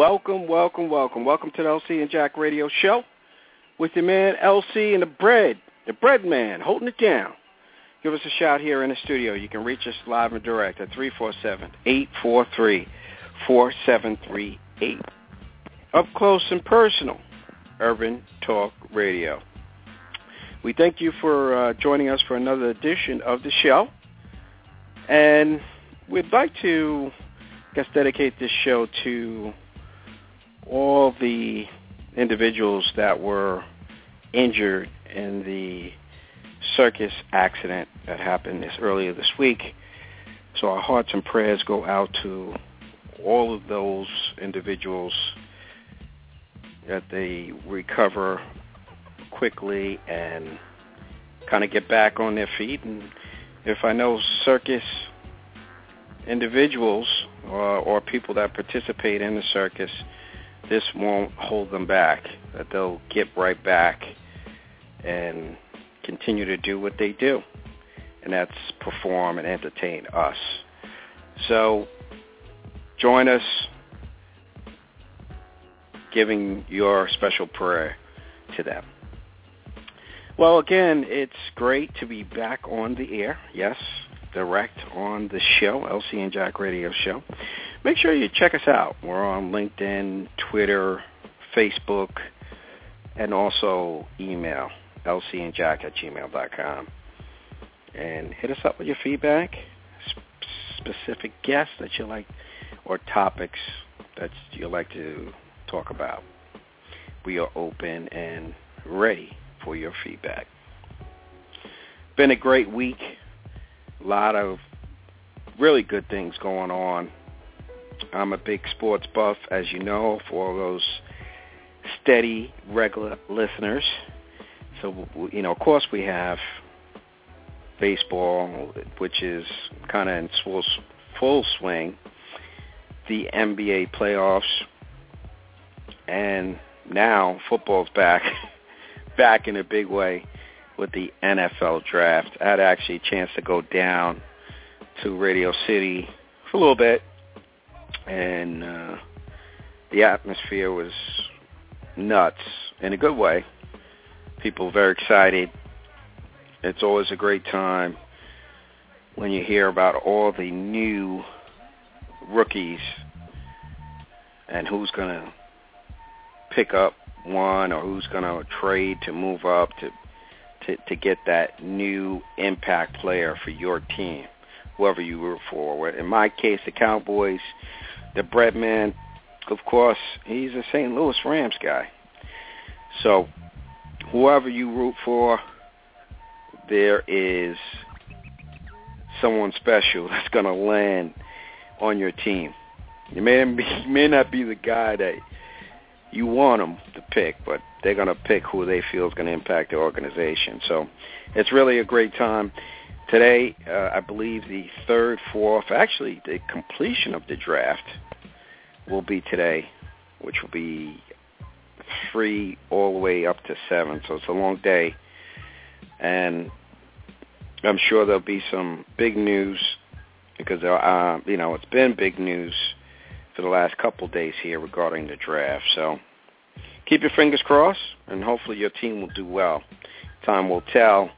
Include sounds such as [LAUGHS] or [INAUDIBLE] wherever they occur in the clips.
Welcome, welcome, welcome. Welcome to the LC and Jack Radio Show with your man LC and the bread, the bread man, holding it down. Give us a shout here in the studio. You can reach us live and direct at 347-843-4738. Up close and personal, Urban Talk Radio. We thank you for uh, joining us for another edition of the show. And we'd like to, I guess, dedicate this show to all the individuals that were injured in the circus accident that happened this earlier this week. So our hearts and prayers go out to all of those individuals that they recover quickly and kind of get back on their feet. And if I know circus individuals or, or people that participate in the circus, this won't hold them back, that they'll get right back and continue to do what they do, and that's perform and entertain us. So join us giving your special prayer to them. Well, again, it's great to be back on the air. Yes, direct on the show, LC and Jack Radio Show. Make sure you check us out. We're on LinkedIn, Twitter, Facebook, and also email, lcandjack at gmail.com. And hit us up with your feedback, specific guests that you like, or topics that you like to talk about. We are open and ready for your feedback. Been a great week. A lot of really good things going on. I'm a big sports buff, as you know, for those steady, regular listeners. So, you know, of course we have baseball, which is kind of in full, full swing, the NBA playoffs, and now football's back, [LAUGHS] back in a big way with the NFL draft. I had actually a chance to go down to Radio City for a little bit, and uh, the atmosphere was nuts in a good way. People very excited. It's always a great time when you hear about all the new rookies and who's going to pick up one or who's going to trade to move up to, to to get that new impact player for your team, whoever you root for. In my case, the Cowboys, the Breadman, of course, he's a St. Louis Rams guy. So whoever you root for, there is someone special [LAUGHS] that's going to land on your team. You may, may not be the guy that you want them to pick, but they're going to pick who they feel is going to impact the organization. So it's really a great time. Today, uh, I believe the third, fourth, actually the completion of the draft will be today, which will be three all the way up to seven. So it's a long day. And I'm sure there'll be some big news because, uh, you know, it's been big news for the last couple days here regarding the draft. So keep your fingers crossed, and hopefully your team will do well. Time will tell.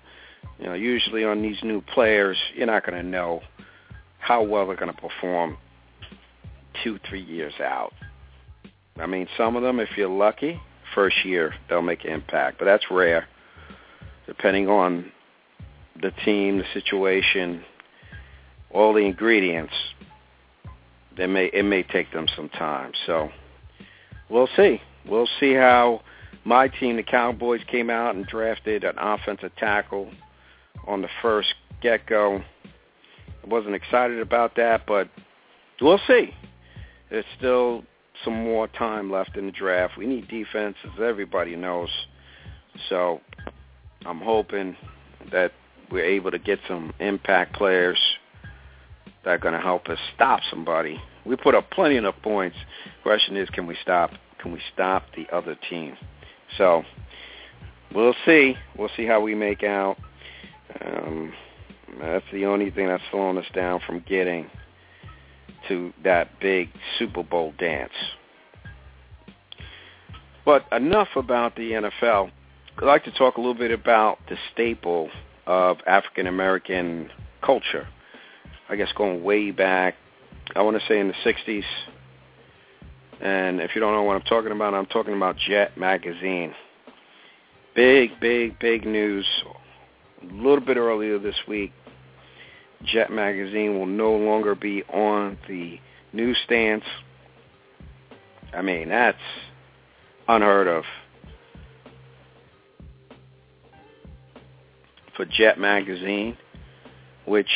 You know, usually on these new players, you're not going to know how well they're going to perform two, three years out. I mean, some of them, if you're lucky, first year they'll make an impact, but that's rare. Depending on the team, the situation, all the ingredients, they may it may take them some time. So we'll see. We'll see how my team, the Cowboys, came out and drafted an offensive tackle on the first get-go. I wasn't excited about that, but we'll see. There's still some more time left in the draft. We need defense, as everybody knows. So I'm hoping that we're able to get some impact players that are going to help us stop somebody. We put up plenty enough points. Question is, can we stop? Can we stop the other team? So we'll see. We'll see how we make out. Um, that's the only thing that's slowing us down from getting to that big Super Bowl dance. But enough about the NFL. I'd like to talk a little bit about the staple of African American culture. I guess going way back, I want to say in the 60s. And if you don't know what I'm talking about, I'm talking about Jet Magazine. Big, big, big news. A little bit earlier this week, Jet Magazine will no longer be on the newsstands. I mean, that's unheard of. For Jet Magazine, which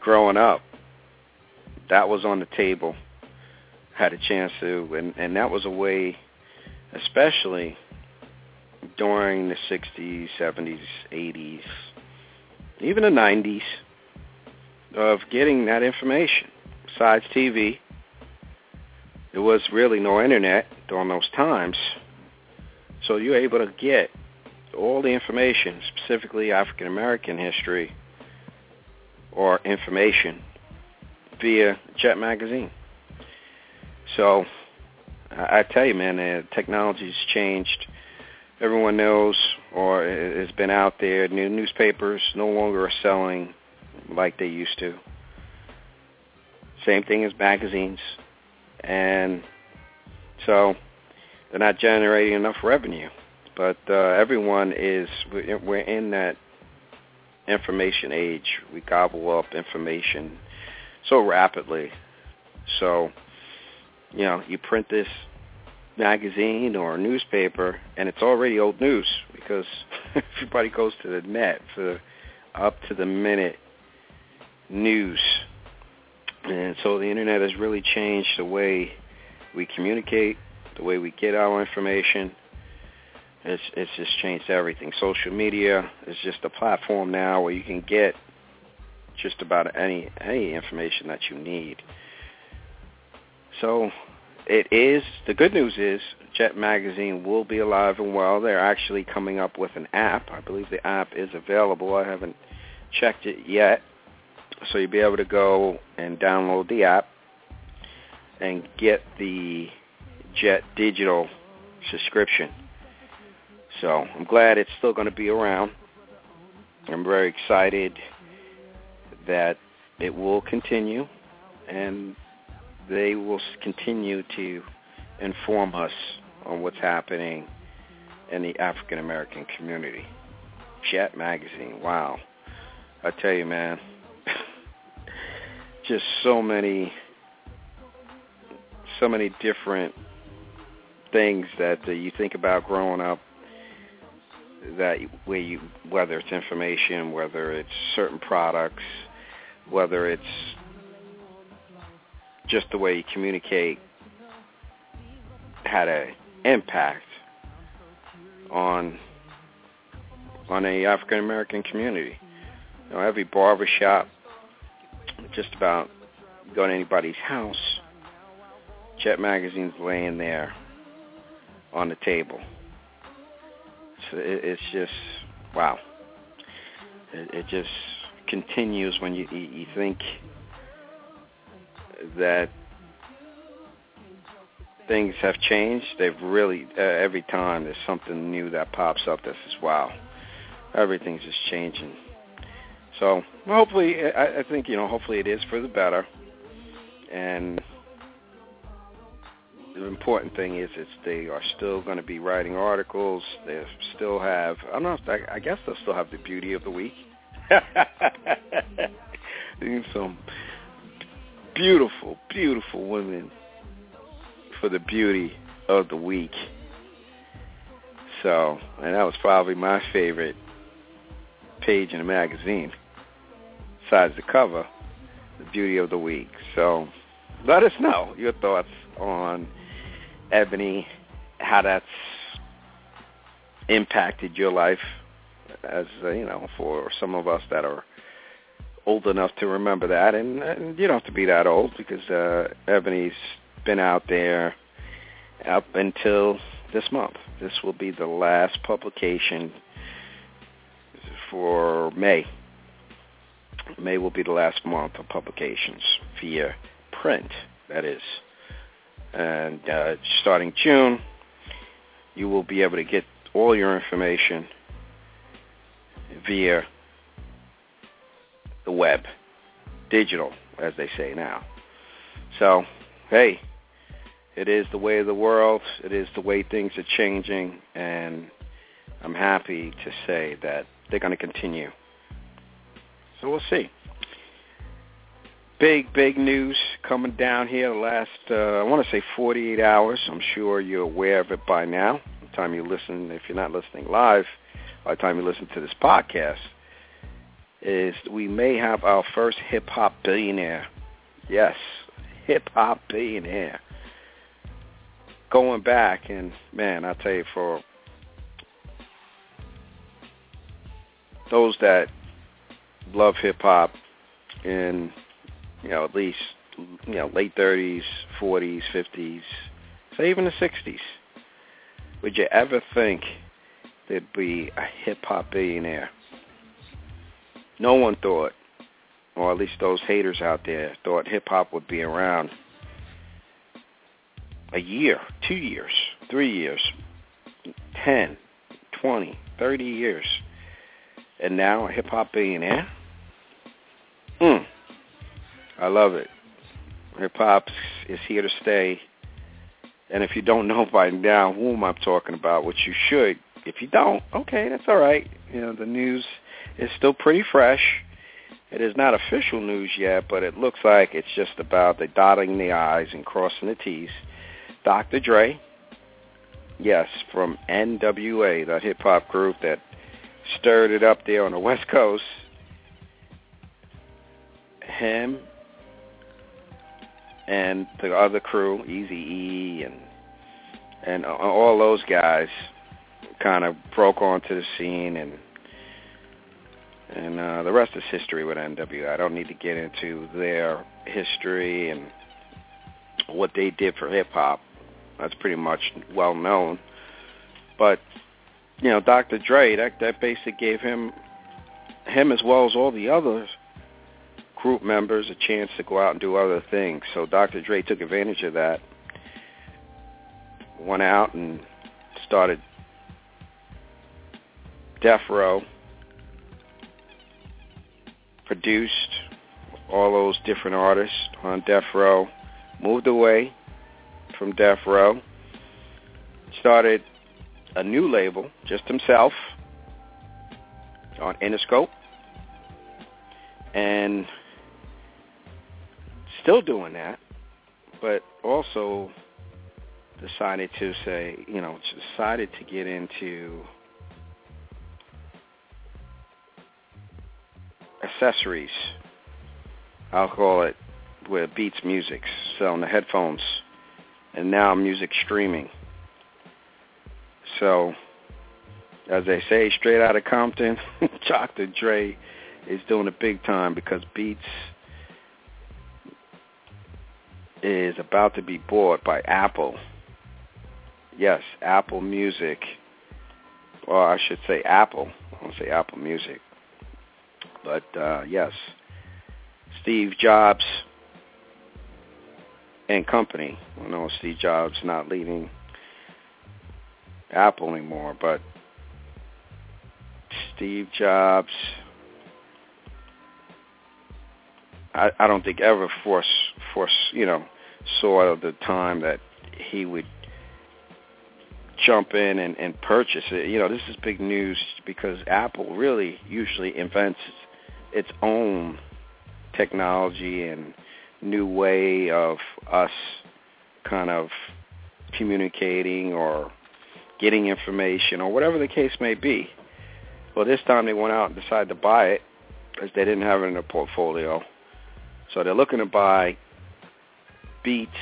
growing up, that was on the table. Had a chance to, and, and that was a way, especially during the 60s, 70s, 80s, even the 90s, of getting that information. Besides TV, there was really no internet during those times. So you're able to get all the information, specifically African American history or information via Jet Magazine. So I, tell you, man, the technology's changed. Everyone knows or has been out there. New newspapers no longer are selling like they used to. Same thing as magazines. And so they're not generating enough revenue. But uh, everyone is, we're in that information age. We gobble up information so rapidly. So, you know, you print this magazine or newspaper, and it's already old news because [LAUGHS] everybody goes to the net for up to the minute news. And so the internet has really changed the way we communicate, the way we get our information. It's it's just changed everything. Social media is just a platform now where you can get just about any any information that you need. So it is the good news is Jet Magazine will be alive and well. They're actually coming up with an app. I believe the app is available. I haven't checked it yet. So you'll be able to go and download the app and get the Jet Digital subscription. So I'm glad it's still going to be around. I'm very excited that it will continue and they will continue to inform us on what's happening in the African American community. Jet Magazine, wow. I tell you, man, [LAUGHS] just so many so many different things that uh, you think about growing up that where you whether it's information whether it's certain products whether it's just the way you communicate had an impact on on a African American community. You know, every barber shop, just about go to anybody's house, Jet magazine's laying there on the table. It, it's just wow. It, it just continues when you you think that things have changed. They've really uh, every time there's something new that pops up. This is wow. everything's just changing. So hopefully, I, I think you know, hopefully it is for the better. And the important thing is, is they are still going to be writing articles. They still have, I don't know, I, I guess they'll still have the beauty of the week. [LAUGHS] some beautiful, beautiful women for the beauty of the week. So, and that was probably my favorite page in the magazine, besides the cover, the beauty of the week. So, let us know your thoughts on Ebony, how that's impacted your life, as uh, you know, for some of us that are old enough to remember that, and, and you don't have to be that old because uh, Ebony's been out there up until this month. This will be the last publication for May. May will be the last month of publications via print, that is. And uh, starting June, you will be able to get all your information via the web, digital, as they say now. So, hey, it is the way of the world. It is the way things are changing, and I'm happy to say that they're going to continue. So we'll see. Big, big news coming down here the last, uh, I want to say 48 hours. I'm sure you're aware of it by now. By the time you listen, if you're not listening live, by the time you listen to this podcast, is we may have our first hip-hop billionaire. Yes, hip-hop billionaire. Going back, and man, I tell you, for those that love hip-hop in, you know, at least, you know, late 30s, 40s, 50s, say even the 60s, would you ever think there'd be a hip-hop billionaire? no one thought, or at least those haters out there, thought hip-hop would be around a year, two years, three years, ten, twenty, thirty years. And now a hip-hop billionaire? I love it. Hip-hop is here to stay. And if you don't know by now whom I'm talking about, which you should, if you don't, okay, that's all right. You know, the news is still pretty fresh. It is not official news yet, but it looks like it's just about the dotting the I's and crossing the T's. Dr. Dre, yes, from NWA, that hip-hop group that stirred it up there on the West Coast. Him and the other crew, Easy E and and all those guys kind of broke onto the scene and and uh, the rest is history with NWA. I don't need to get into their history and what they did for hip hop. That's pretty much well known. But you know, Dr. Dre, that that basically gave him him as well as all the other group members a chance to go out and do other things. So Dr. Dre took advantage of that. Went out and started Death Row produced all those different artists on Death Row, moved away from Death Row, started a new label, just himself, on Interscope, and still doing that, but also decided to say, you know, decided to get into accessories. I'll call it with Beats Music, selling the headphones, and now music streaming. So, as they say, straight out of Compton, [LAUGHS] Dr. Dre is doing it big time because Beats is about to be bought by Apple. Yes, Apple Music. Or I should say Apple. I won't say Apple Music. But uh, yes, Steve Jobs and company. I know Steve Jobs not leading Apple anymore, but Steve Jobs, I, I don't think ever force force you know saw the time that he would jump in and, and purchase it. You know, this is big news because Apple really usually invents its own technology and new way of us kind of communicating or getting information or whatever the case may be. Well, this time they went out and decided to buy it because they didn't have it in their portfolio. So they're looking to buy Beats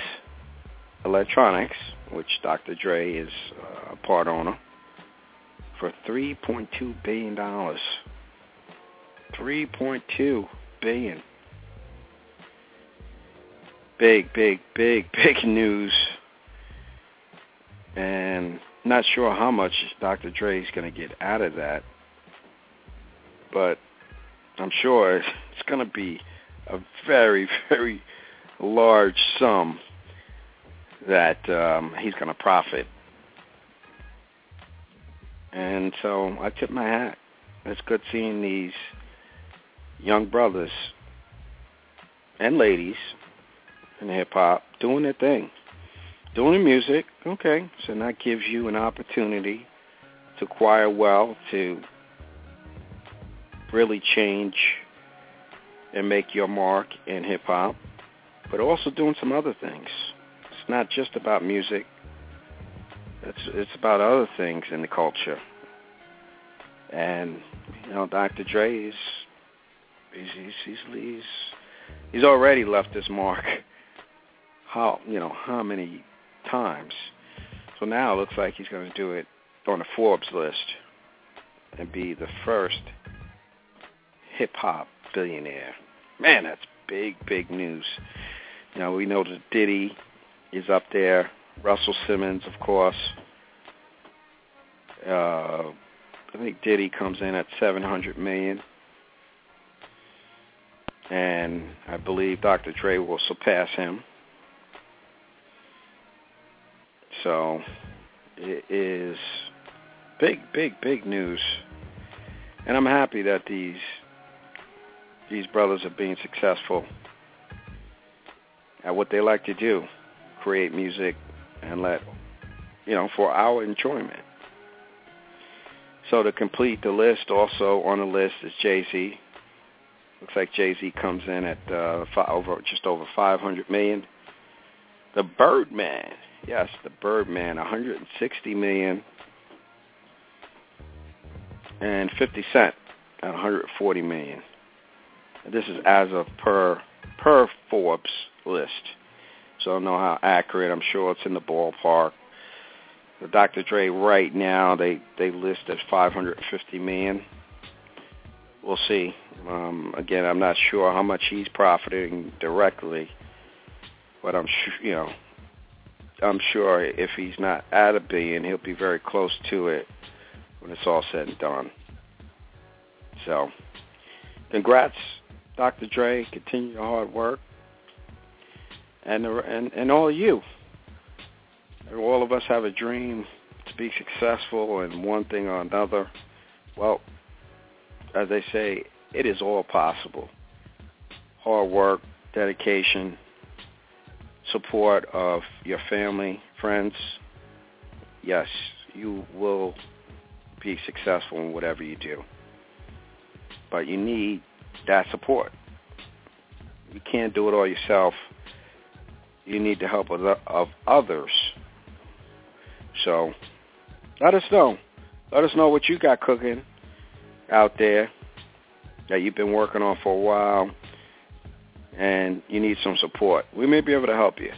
Electronics, which Dr. Dre is uh, a part owner, for $3.2 billion. 3.2 billion. Big, big, big, [LAUGHS] big news. And not sure how much Dr. Dre is going to get out of that, but I'm sure [LAUGHS] it's going to be a very, very large sum that um, he's going to profit. And so I tip my hat. It's good seeing these young brothers and ladies in hip hop doing their thing, doing the music. Okay, so that gives you an opportunity to acquire well, to really change and make your mark in hip hop, but also doing some other things. It's not just about music. It's it's about other things in the culture. And you know, Dr. Dre is he's he's he's he's, he's already left his mark. [LAUGHS] How you know how many times? So now it looks like he's going to do it on the Forbes list and be the first hip hop billionaire. Man, that's big, big news. Know, we know that Diddy is up there. Russell Simmons, of course. Uh, I think Diddy comes in at 700 million, and I believe Dr. Dre will surpass him. So it is big, big, big news, and I'm happy that these these brothers are being successful at what they like to do, create music and let, you know, for our enjoyment. So to complete the list, also on the list is Jay-Z. Looks like Jay-Z comes in at uh, five, over just over 500 million. The Birdman, yes, the Birdman, 160 million, and 50 Cent at 140 million. This is as of per per Forbes list. So I don't know how accurate. I'm sure it's in the ballpark. The Dr. Dre right now they they list at 550 million. We'll see. Um, again, I'm not sure how much he's profiting directly, but I'm sure you know. I'm sure if he's not at a billion, he'll be very close to it when it's all said and done. So, congrats Dr. Dre, continue your hard work, and and and all of you. All of us have a dream to be successful in one thing or another. Well, as they say, it is all possible. Hard work, dedication, support of your family, friends. Yes, you will be successful in whatever you do. But you need that support. You can't do it all yourself. You need the help of, the, of others. So let us know. Let us know what you got cooking out there that you've been working on for a while and you need some support. We may be able to help you.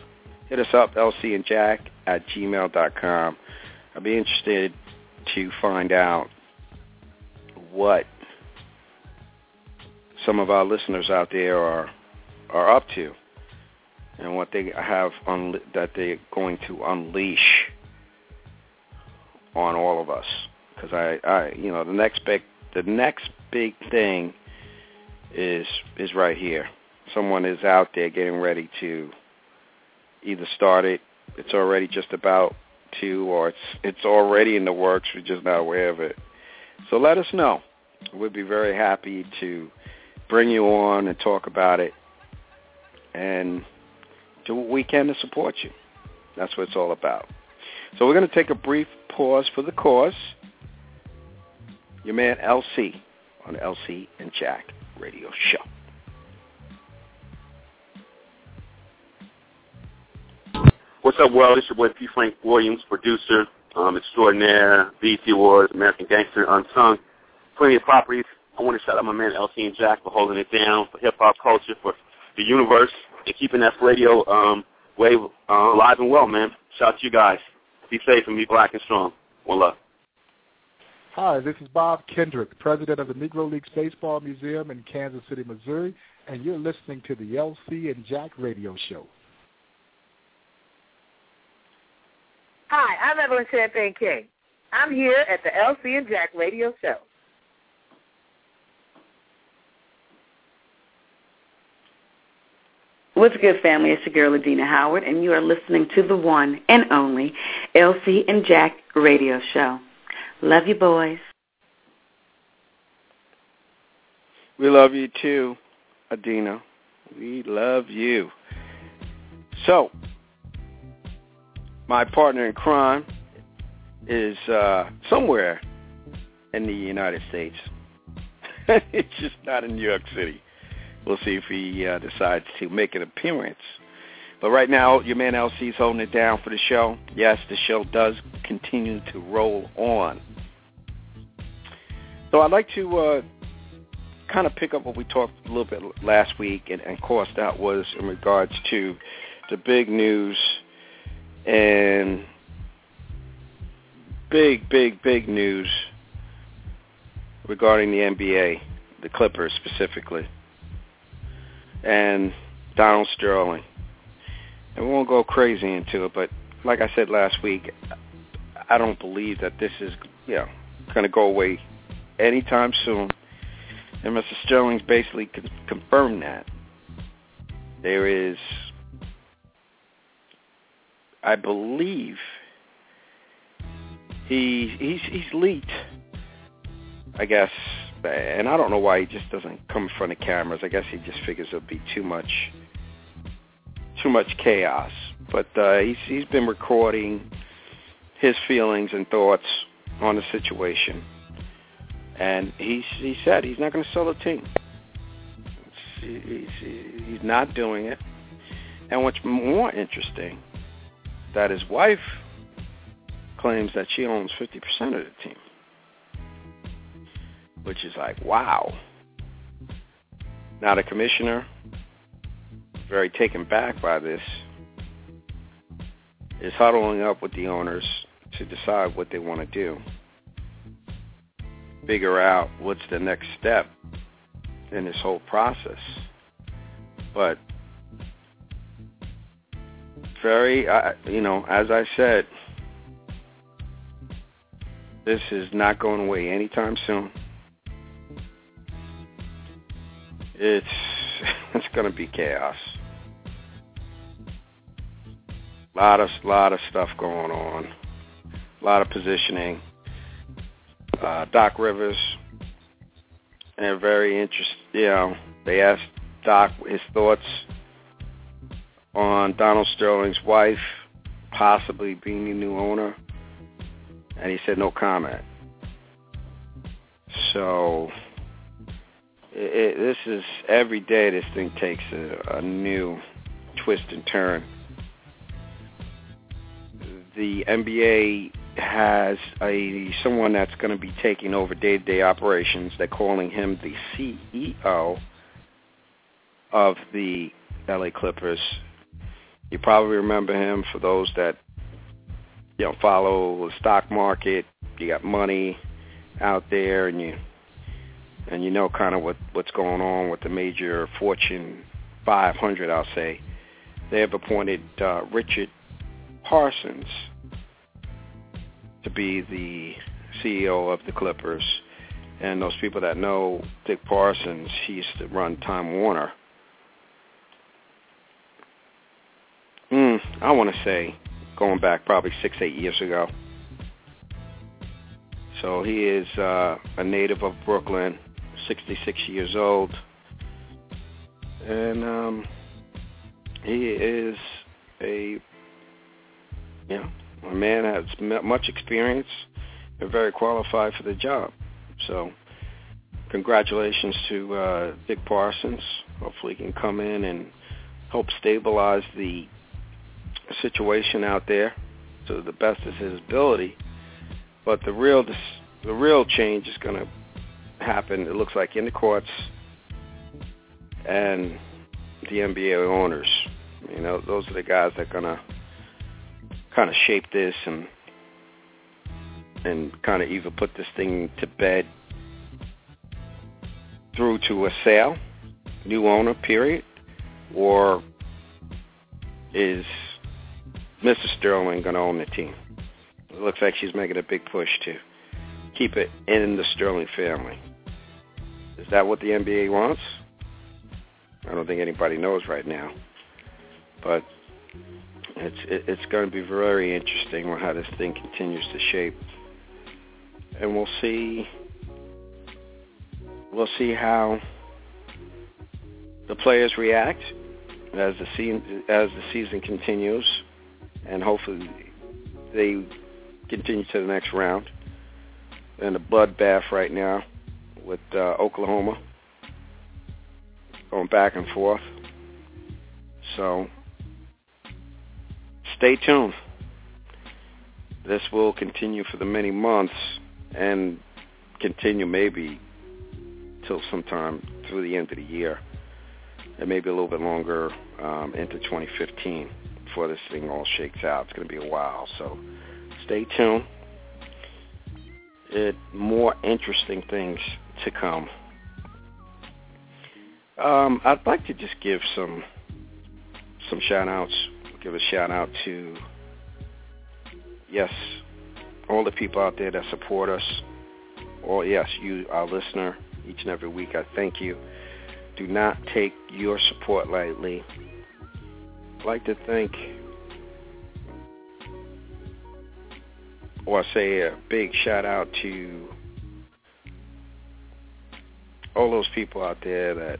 Hit us up, LC and Jack at gmail.com. I'd be interested to find out what some of our listeners out there are are up to and what they have un- that they're going to unleash on all of us. Because I, I you know the next big the next big thing is is right here. Someone is out there getting ready to either start it. It's already just about to or it's it's already in the works. We're just not aware of it. So let us know. We'd be very happy to bring you on and talk about it and do what we can to support you. That's what it's all about. So we're going to take a brief pause for the cause. Your man LC on LC and Jack radio show. What's up, world? It's your boy P. Frank Williams, producer, um, extraordinaire, BET Awards, American Gangster, Unsung, plenty of properties. I want to shout out my man LC and Jack for holding it down for hip hop culture, for the universe, and keeping that radio um, wave uh, alive and well, man. Shout out to you guys. Be safe and be black and strong. One love. Hi, this is Bob Kendrick, president of the Negro Leagues Baseball Museum in Kansas City, Missouri, and you're listening to the LC and Jack Radio Show. Hi, I'm Evelyn Champagne King. I'm here at the LC and Jack Radio Show. What's good, family? It's your girl, Adina Howard, and you are listening to the one and only LC and Jack Radio Show. Love you, boys. We love you too, Adina. We love you. So, my partner in crime is uh, somewhere in the United States. [LAUGHS] it's just not in New York City. We'll see if he uh, decides to make an appearance. But right now, your man LC is holding it down for the show. Yes, the show does continue to roll on. So I'd like to uh, kind of pick up what we talked a little bit last week, and, and of course that was in regards to the big news and big, big, big news regarding the NBA, the Clippers specifically, and Donald Sterling. And we won't go crazy into it, but like I said last week, I don't believe that this is, you know, going to go away anytime soon. And Mr. Sterling's basically confirmed that. There is I believe he he's he's leaked. I guess, and I don't know why he just doesn't come in front of cameras. I guess he just figures it'll be too much too much chaos. But uh, he's he's been recording his feelings and thoughts on the situation, and he's he said he's not going to sell the team. He's, he's not doing it. And what's more interesting that his wife claims that she owns 50% of the team, which is like, wow. Now the commissioner, very taken back by this, is huddling up with the owners to decide what they want to do, figure out what's the next step in this whole process. But very, uh, you know, as I said, this is not going away anytime soon. It's [LAUGHS] it's going to be chaos. A lot of lot of stuff going on. A lot of positioning. Uh, Doc Rivers, and very interesting. You know, they asked Doc his thoughts on Donald Sterling's wife possibly being the new owner, and he said no comment. So it, it, this is every day this thing takes a, a new twist and turn. The NBA has a someone that's going to be taking over day-to-day operations. They're calling him the CEO of the LA Clippers you probably remember him for those that you know follow the stock market. You got money out there, and you and you know kind of what what's going on with the major Fortune 500. I'll say they have appointed uh, Richard Parsons to be the CEO of the Clippers. And those people that know Dick Parsons, he used to run Time Warner mm, I want to say going back probably six, eight years ago. So he is uh, a native of Brooklyn, 66 years old, and um, he is a know a man has much experience and very qualified for the job. So congratulations to uh, Dick Parsons. Hopefully, he can come in and help stabilize the situation out there to the best of his ability. But the real the real change is going to happen. It looks like in the courts and the NBA owners. You know, those are the guys that are to kind of shape this and and kind of either put this thing to bed through to a sale, new owner, period, or is Mrs. Sterling going to own the team? It looks like she's making a big push to keep it in the Sterling family. Is that what the NBA wants? I don't think anybody knows right now, but it's it's going to be very interesting how this thing continues to shape, and we'll see. We'll see how the players react as the season as the season continues, and hopefully they continue to the next round. And a bloodbath right now with uh, Oklahoma going back and forth. So stay tuned. This will continue for the many months and continue maybe till sometime through the end of the year and maybe a little bit longer um, into 2015 before this thing all shakes out. It's going to be a while. So stay tuned. It more interesting things to come. Um, I'd like to just give some some shout outs give a shout out to, yes, all the people out there that support us. Or yes, you, our listener, each and every week. I thank you. Do not take your support lightly. I'd like to thank, or say a big shout out to all those people out there that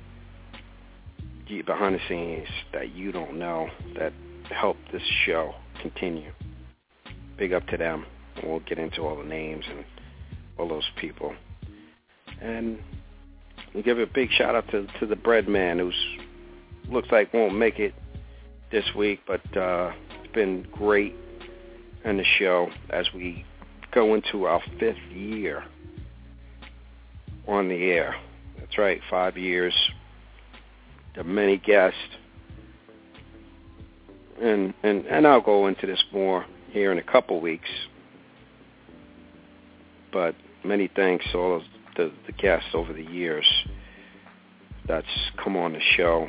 behind the scenes that you don't know that help this show continue. Big up to them. We'll get into all the names and all those people. And we give a big shout out to to the bread man who's looks like won't make it this week, but uh, it's been great in the show as we go into our fifth year on the air. That's right, five years. The many guests and and and I'll go into this more here in a couple weeks. But many thanks to all of the, the guests over the years that's come on the show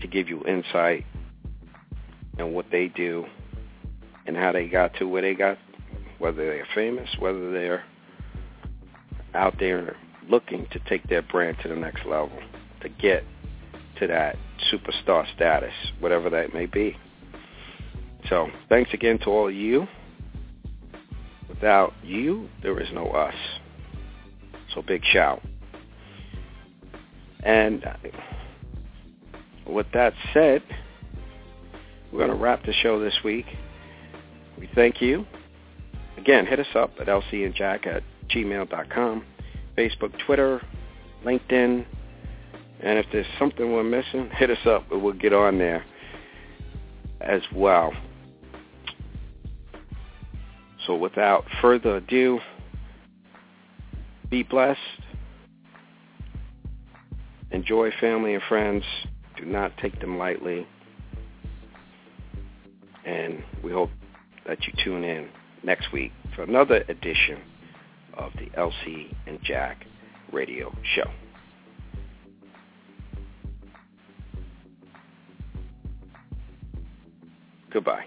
to give you insight and what they do and how they got to where they got, whether they're famous, whether they're out there looking to take their brand to the next level, to get to that superstar status, whatever that may be. So thanks again to all of you. Without you, there is no us. So big shout. And with that said, we're going to wrap the show this week. We thank you. Again, hit us up at lcandjack at gmail.com, Facebook, Twitter, LinkedIn, and if there's something we're missing, hit us up and we'll get on there as well. So without further ado, be blessed. Enjoy family and friends. Do not take them lightly. And we hope that you tune in next week for another edition of the LC and Jack radio show. Goodbye.